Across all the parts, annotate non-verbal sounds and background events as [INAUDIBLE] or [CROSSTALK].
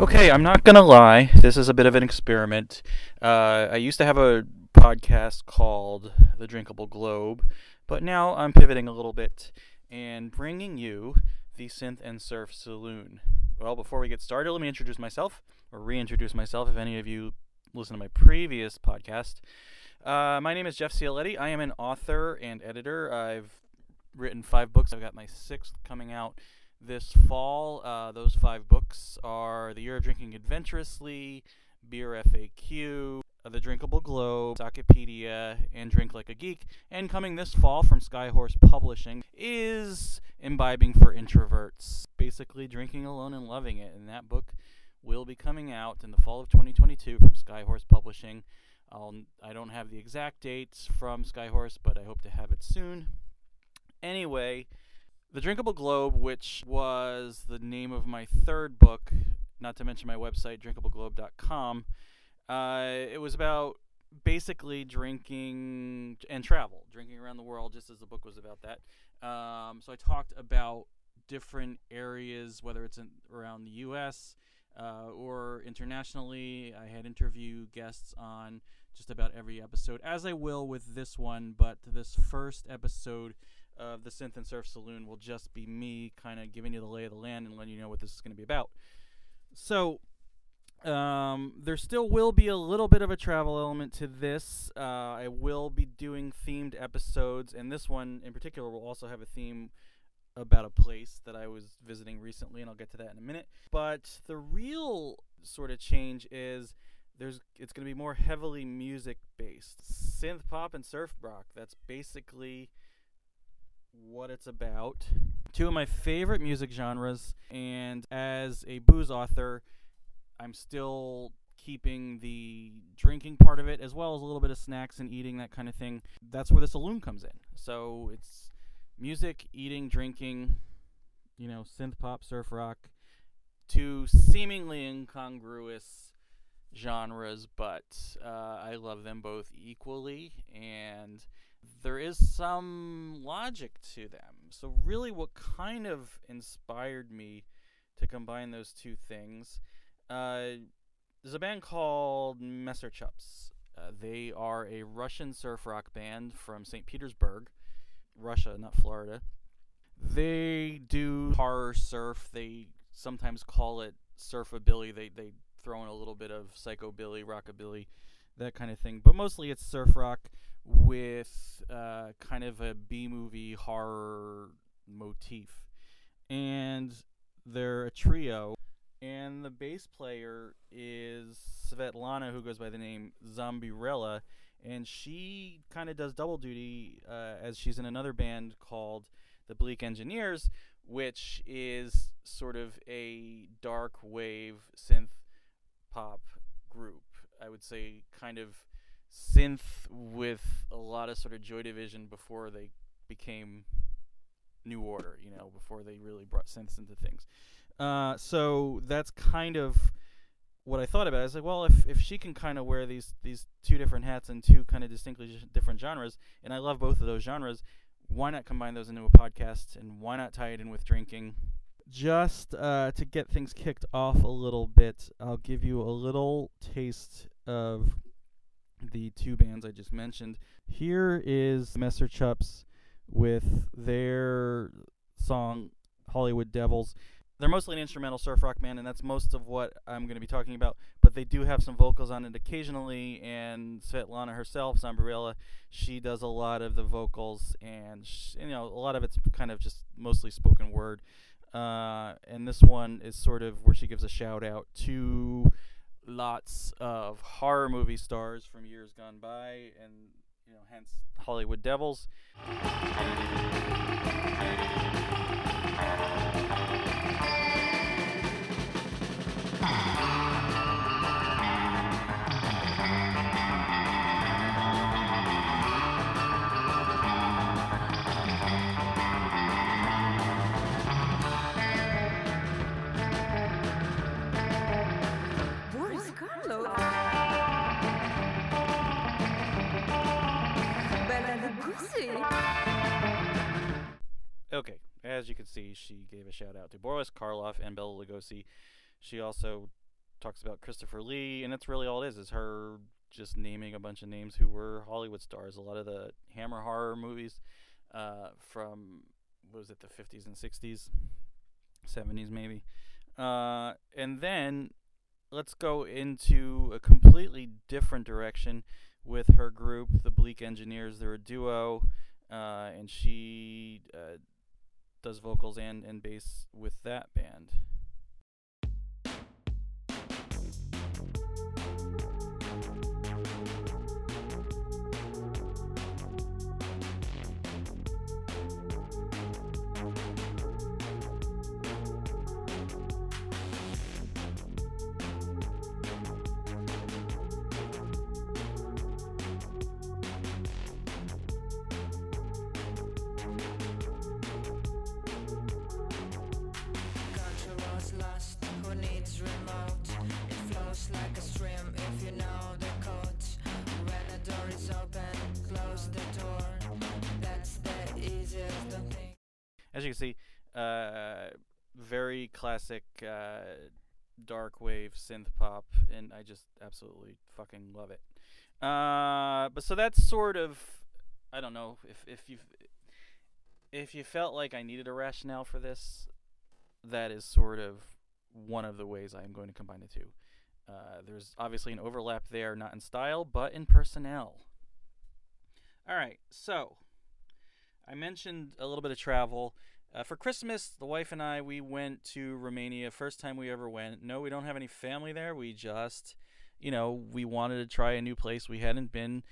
Okay, I'm not gonna lie. This is a bit of an experiment. Uh, I used to have a podcast called The Drinkable Globe, but now I'm pivoting a little bit and bringing you the Synth and Surf Saloon. Well, before we get started, let me introduce myself, or reintroduce myself if any of you listen to my previous podcast. Uh, my name is Jeff Cioletti. I am an author and editor. I've written five books. I've got my sixth coming out this fall. Uh, those five books are The Year of Drinking Adventurously, Beer FAQ, The Drinkable Globe, Sakepedia, and Drink Like a Geek. And coming this fall from Skyhorse Publishing is Imbibing for Introverts. Basically, drinking alone and loving it. And that book will be coming out in the fall of 2022 from Skyhorse Publishing. I'll, I don't have the exact dates from Skyhorse, but I hope to have it soon. Anyway, The Drinkable Globe, which was the name of my third book, not to mention my website, drinkableglobe.com, uh, it was about basically drinking and travel, drinking around the world, just as the book was about that. Um, so I talked about different areas, whether it's in, around the U.S. Uh, or internationally. I had interview guests on just about every episode, as I will with this one. But this first episode of the Synth and Surf Saloon will just be me kind of giving you the lay of the land and letting you know what this is going to be about. So, um, there still will be a little bit of a travel element to this. Uh, I will be doing themed episodes, and this one in particular will also have a theme about a place that I was visiting recently, and I'll get to that in a minute. But the real sort of change is there's it's going to be more heavily music based, synth pop and surf rock. That's basically what it's about. Two of my favorite music genres, and as a booze author, I'm still keeping the drinking part of it as well as a little bit of snacks and eating that kind of thing. That's where the saloon comes in. So it's music, eating, drinking, you know, synth pop, surf rock, two seemingly incongruous genres, but uh, I love them both equally, and there is some logic to them. So, really, what kind of inspired me to combine those two things? Uh, there's a band called Messer Chups. Uh, they are a Russian surf rock band from St. Petersburg, Russia, not Florida. They do horror surf. They sometimes call it surfabilly. They they throw in a little bit of psychobilly, rockabilly, that kind of thing. But mostly it's surf rock with uh, kind of a B movie horror motif. And they're a trio. And the bass player is Svetlana, who goes by the name Zombirella and she kind of does double duty uh, as she's in another band called the Bleak Engineers, which is sort of a dark wave synth pop group. I would say kind of synth with a lot of sort of Joy Division before they became New Order, you know, before they really brought synths into things. Uh, so that's kind of what I thought about. I was like, well, if if she can kind of wear these these two different hats and two kind of distinctly different genres, and I love both of those genres, why not combine those into a podcast and why not tie it in with drinking? Just uh, to get things kicked off a little bit, I'll give you a little taste of the two bands I just mentioned. Here is Messer Chups with their song Hollywood Devils they're mostly an instrumental surf rock band, and that's most of what I'm going to be talking about. But they do have some vocals on it occasionally, and Svetlana herself, Zombirella, she does a lot of the vocals, and she, you know a lot of it's kind of just mostly spoken word. Uh, and this one is sort of where she gives a shout out to lots of horror movie stars from years gone by, and you know, hence Hollywood Devils. See, she gave a shout out to Boris Karloff and Bela Lugosi. She also talks about Christopher Lee, and that's really all it is. Is her just naming a bunch of names who were Hollywood stars. A lot of the Hammer horror movies uh, from what was it the 50s and 60s, 70s maybe, uh, and then let's go into a completely different direction with her group, the Bleak Engineers. They're a duo, uh, and she uh, does vocals and, and bass with that band. As you can see, uh, very classic uh, dark wave synth pop, and I just absolutely fucking love it. Uh, but so that's sort of, I don't know if if you if you felt like I needed a rationale for this, that is sort of one of the ways I am going to combine the two. Uh, there's obviously an overlap there, not in style, but in personnel. All right, so I mentioned a little bit of travel. Uh, for Christmas, the wife and I we went to Romania. First time we ever went. No, we don't have any family there. We just, you know, we wanted to try a new place. We hadn't been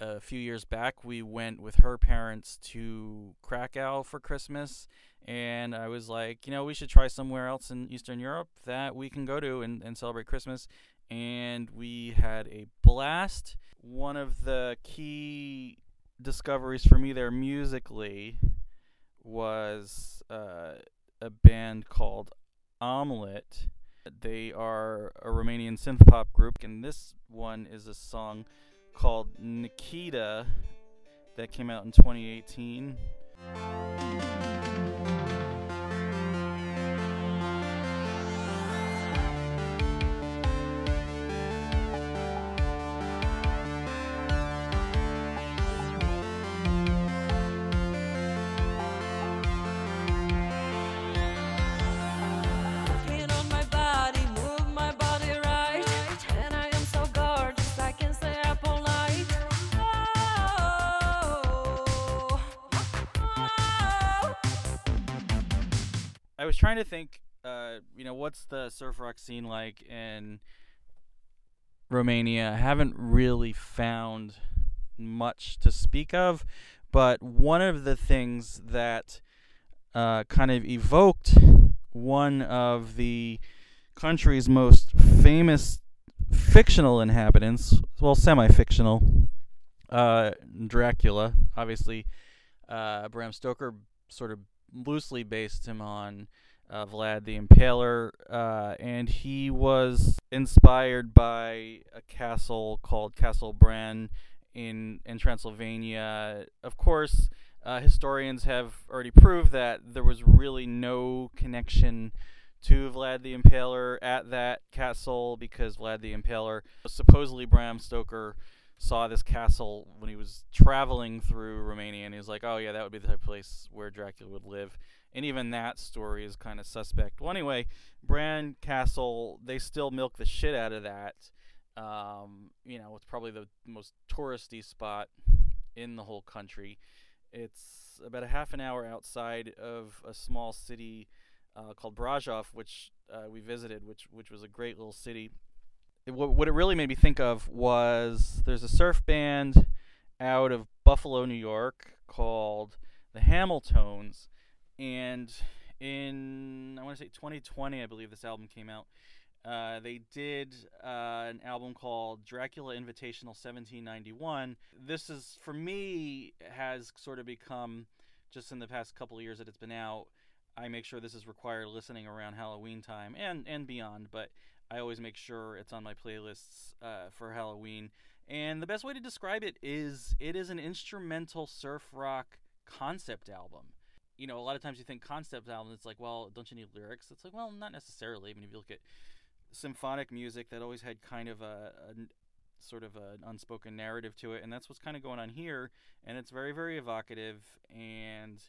a few years back. We went with her parents to Krakow for Christmas, and I was like, you know, we should try somewhere else in Eastern Europe that we can go to and, and celebrate Christmas. And we had a blast. One of the key discoveries for me there musically was uh, a band called Omelette. They are a Romanian synth pop group, and this one is a song called Nikita that came out in 2018. Was trying to think, uh, you know, what's the surf rock scene like in Romania? I haven't really found much to speak of, but one of the things that uh, kind of evoked one of the country's most famous fictional inhabitants, well, semi fictional, uh, Dracula. Obviously, uh, Bram Stoker sort of loosely based him on uh, Vlad the Impaler, uh, and he was inspired by a castle called Castle Bran in in Transylvania. Of course, uh, historians have already proved that there was really no connection to Vlad the Impaler at that castle because Vlad the Impaler supposedly Bram Stoker saw this castle when he was traveling through Romania, and he was like, "Oh yeah, that would be the type of place where Dracula would live." And even that story is kind of suspect. Well, anyway, Bran Castle, they still milk the shit out of that. Um, you know, it's probably the most touristy spot in the whole country. It's about a half an hour outside of a small city uh, called Brasov, which uh, we visited, which which was a great little city what, what it really made me think of was there's a surf band out of Buffalo, New York called the Hamiltones, and in I want to say 2020, I believe this album came out. Uh, they did uh, an album called Dracula Invitational 1791. This is for me has sort of become just in the past couple of years that it's been out. I make sure this is required listening around Halloween time and and beyond, but I always make sure it's on my playlists uh, for Halloween. And the best way to describe it is it is an instrumental surf rock concept album. You know, a lot of times you think concept album, it's like, well, don't you need lyrics? It's like, well, not necessarily. I mean, if you look at symphonic music that always had kind of a, a sort of an unspoken narrative to it, and that's what's kind of going on here. And it's very, very evocative. And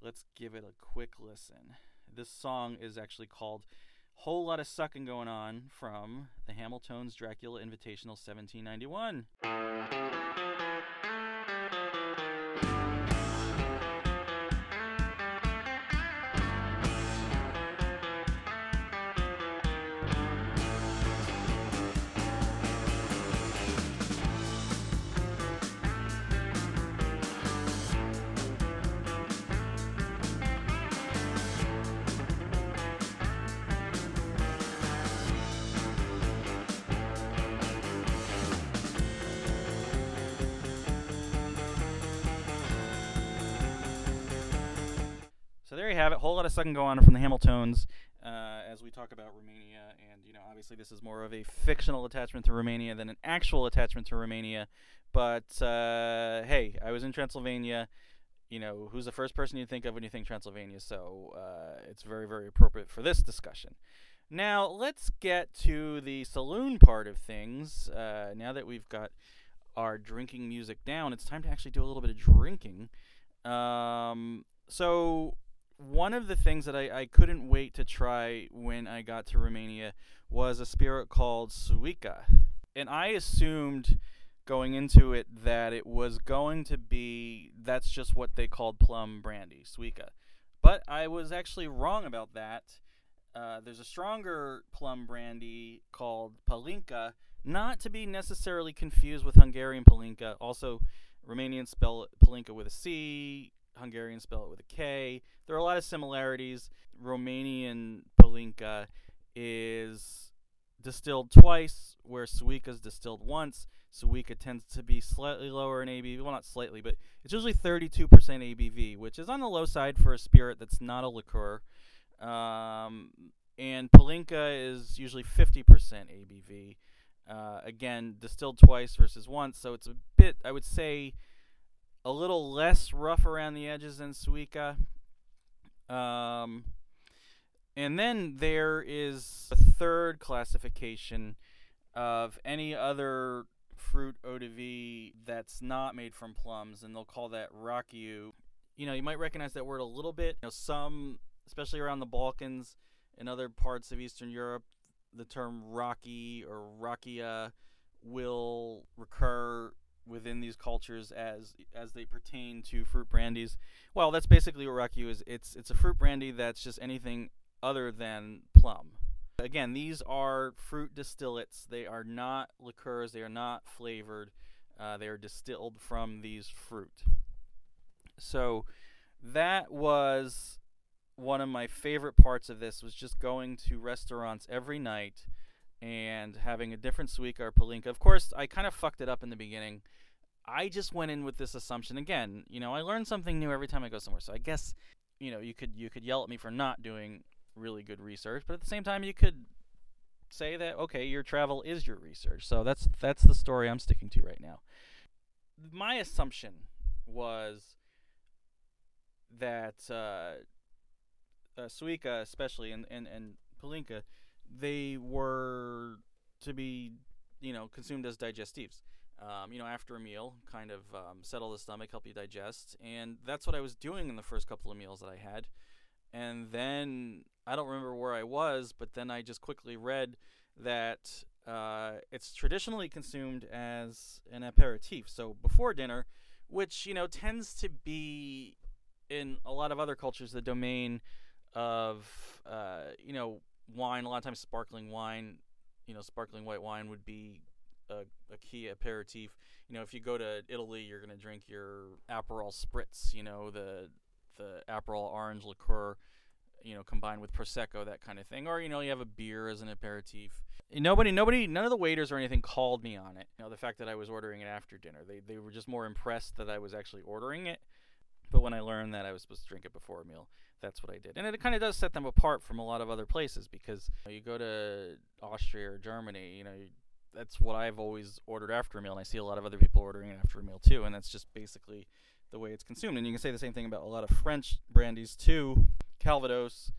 let's give it a quick listen. This song is actually called "Whole Lot of Sucking Going On" from the Hamiltones Dracula Invitational 1791. There you have it. Whole lot of sucking going on from the Hamiltones uh, as we talk about Romania, and you know, obviously this is more of a fictional attachment to Romania than an actual attachment to Romania. But uh, hey, I was in Transylvania. You know, who's the first person you think of when you think Transylvania? So uh, it's very, very appropriate for this discussion. Now let's get to the saloon part of things. Uh, now that we've got our drinking music down, it's time to actually do a little bit of drinking. Um, so one of the things that I, I couldn't wait to try when I got to Romania was a spirit called Tuica. And I assumed going into it that it was going to be that's just what they called plum brandy, Tuica. But I was actually wrong about that. Uh, there's a stronger plum brandy called Palinka, not to be necessarily confused with Hungarian Palinka. Also, Romanians spell Palinka with a C, Hungarians spell it with a K. There are a lot of similarities. Romanian Palinka is distilled twice, where Tuica is distilled once. Tuica tends to be slightly lower in ABV. Well, not slightly, but it's usually 32% ABV, which is on the low side for a spirit that's not a liqueur. Um, and Palinka is usually 50% ABV. Uh, again, distilled twice versus once, so it's a bit, I would say, a little less rough around the edges than Tuica. Um, and then there is a third classification of any other fruit eau de vie that's not made from plums, and they'll call that rachiu. You know, you might recognize that word a little bit. You know, some, especially around the Balkans and other parts of Eastern Europe, the term rocky or rakia will recur within these cultures as as they pertain to fruit brandies. Well, that's basically what rachiu is. It's it's a fruit brandy that's just anything other than plum. Again, these are fruit distillates. They are not liqueurs. They are not flavored. Uh, they are distilled from these fruit. So that was one of my favorite parts of this was just going to restaurants every night and having a different Tuica or Palinka. Of course, I kind of fucked it up in the beginning. I just went in with this assumption again. You know, I learn something new every time I go somewhere. So I guess, you know, you could you could yell at me for not doing really good research, but at the same time, you could say that okay, your travel is your research. So that's that's the story I'm sticking to right now. My assumption was that uh, uh, Tuica, especially and and and Palinka, they were to be you know consumed as digestives. Um, you know, after a meal, kind of um, settle the stomach, help you digest, and that's what I was doing in the first couple of meals that I had. And then I don't remember where I was, but then I just quickly read that uh, it's traditionally consumed as an aperitif, so before dinner, which you know tends to be in a lot of other cultures the domain of uh, you know wine. A lot of times, sparkling wine, you know, sparkling white wine would be a, a key aperitif. You know, if you go to Italy, you're gonna drink your Aperol Spritz. You know, the the Aperol orange liqueur. You know, combined with prosecco, that kind of thing. Or you know, you have a beer as an aperitif. Nobody, nobody, none of the waiters or anything called me on it. You know, the fact that I was ordering it after dinner, they they were just more impressed that I was actually ordering it. But when I learned that I was supposed to drink it before a meal, that's what I did. And it kind of does set them apart from a lot of other places because you, know, you go to Austria or Germany, you know, you, that's what I've always ordered after a meal, and I see a lot of other people ordering it after a meal too, and that's just basically the way it's consumed. And you can say the same thing about a lot of French brandies too. Calvados,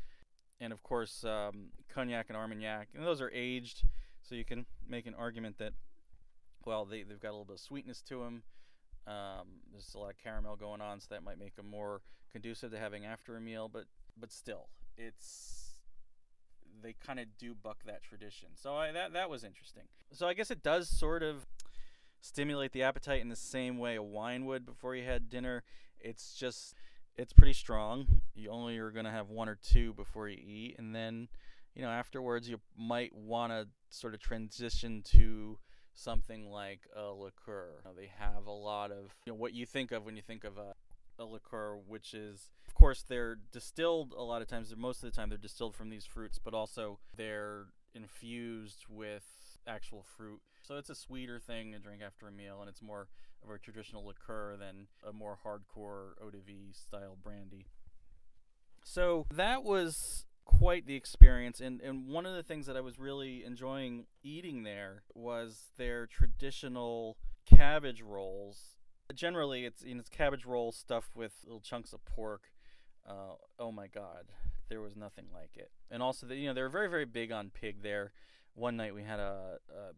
and of course um, cognac and armagnac, and those are aged, so you can make an argument that well they they've got a little bit of sweetness to them. Um, there's a lot of caramel going on, so that might make them more conducive to having after a meal. But but still, it's they kind of do buck that tradition. So I, that that was interesting. So I guess it does sort of stimulate the appetite in the same way a wine would before you had dinner. It's just it's pretty strong. You only are going to have one or two before you eat and then you know afterwards you might want to sort of transition to something like a liqueur. You know, they have a lot of you know what you think of when you think of a a liqueur, which is, of course, they're distilled a lot of times. Most of the time, they're distilled from these fruits, but also they're infused with actual fruit. So it's a sweeter thing to drink after a meal, and it's more of a traditional liqueur than a more hardcore eau de vie style brandy. So that was quite the experience and, and one of the things that I was really enjoying eating there was their traditional cabbage rolls Generally, it's you know, it's cabbage roll stuffed with little chunks of pork. Uh, oh my God, there was nothing like it. And also, the, you know, they were very very big on pig there. One night we had a, a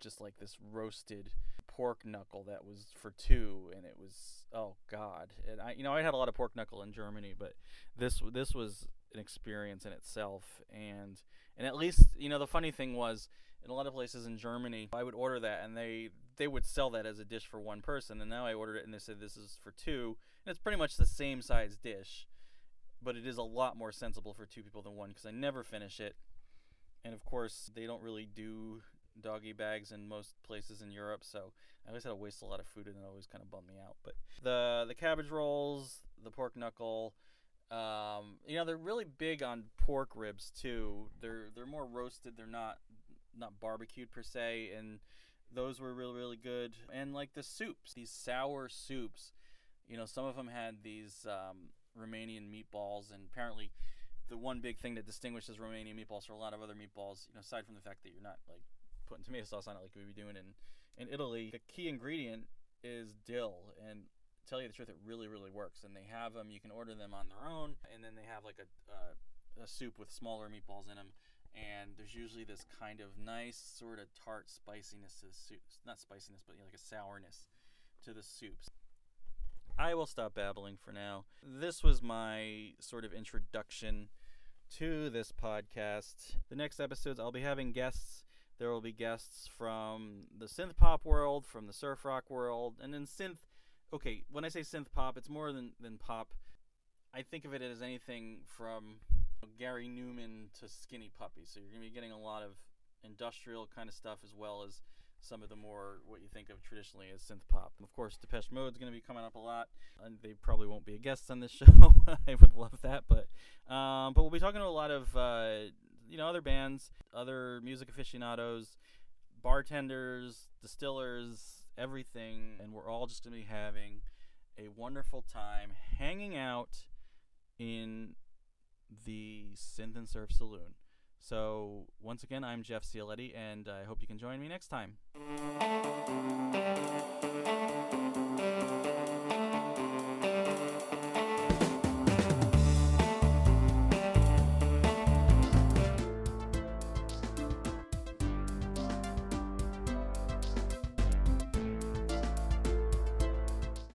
just like this roasted pork knuckle that was for two, and it was oh god. And I you know I had a lot of pork knuckle in Germany, but this this was an experience in itself, and and at least you know the funny thing was in a lot of places in Germany, I would order that and they they would sell that as a dish for one person. And now I ordered it and they said this is for two, and it's pretty much the same size dish, but it is a lot more sensible for two people than one because I never finish it. And of course, they don't really do doggy bags in most places in Europe, so I always had to waste a lot of food, and it always kind of bummed me out. But the the cabbage rolls, the pork knuckle, um, you know, they're really big on pork ribs too. They're they're more roasted. They're not not barbecued per se, and those were really really good. And like the soups, these sour soups, you know, some of them had these um, Romanian meatballs, and apparently the one big thing that distinguishes Romanian meatballs from a lot of other meatballs, you know, aside from the fact that you're not like putting tomato sauce on it like we would be doing in in Italy, the key ingredient is dill, and tell you the truth, it really really works. And they have them. You can order them on their own, and then they have like a uh, a soup with smaller meatballs in them and there's usually this kind of nice sort of tart spiciness to the soups. Not spiciness, but you know, like a sourness to the soups. I will stop babbling for now. This was my sort of introduction to this podcast. The next episodes, I'll be having guests. There will be guests from the synth pop world, from the surf rock world, and then synth. Okay, when I say synth pop, it's more than, than pop. I think of it as anything from Gary Numan to Skinny Puppy. So you're going to be getting a lot of industrial kind of stuff as well as some of the more what you think of traditionally as synth pop. And of course, Depeche Mode is going to be coming up a lot, and they probably won't be a guest on this [LAUGHS] show. I would love that, but um, but we'll be talking to a lot of uh, you know other bands, other music aficionados, bartenders, distillers, everything, and we're all just going to be having a wonderful time hanging out in the Synth and Surf Saloon. So, once again, I'm Jeff Cioletti, and I hope you can join me next time.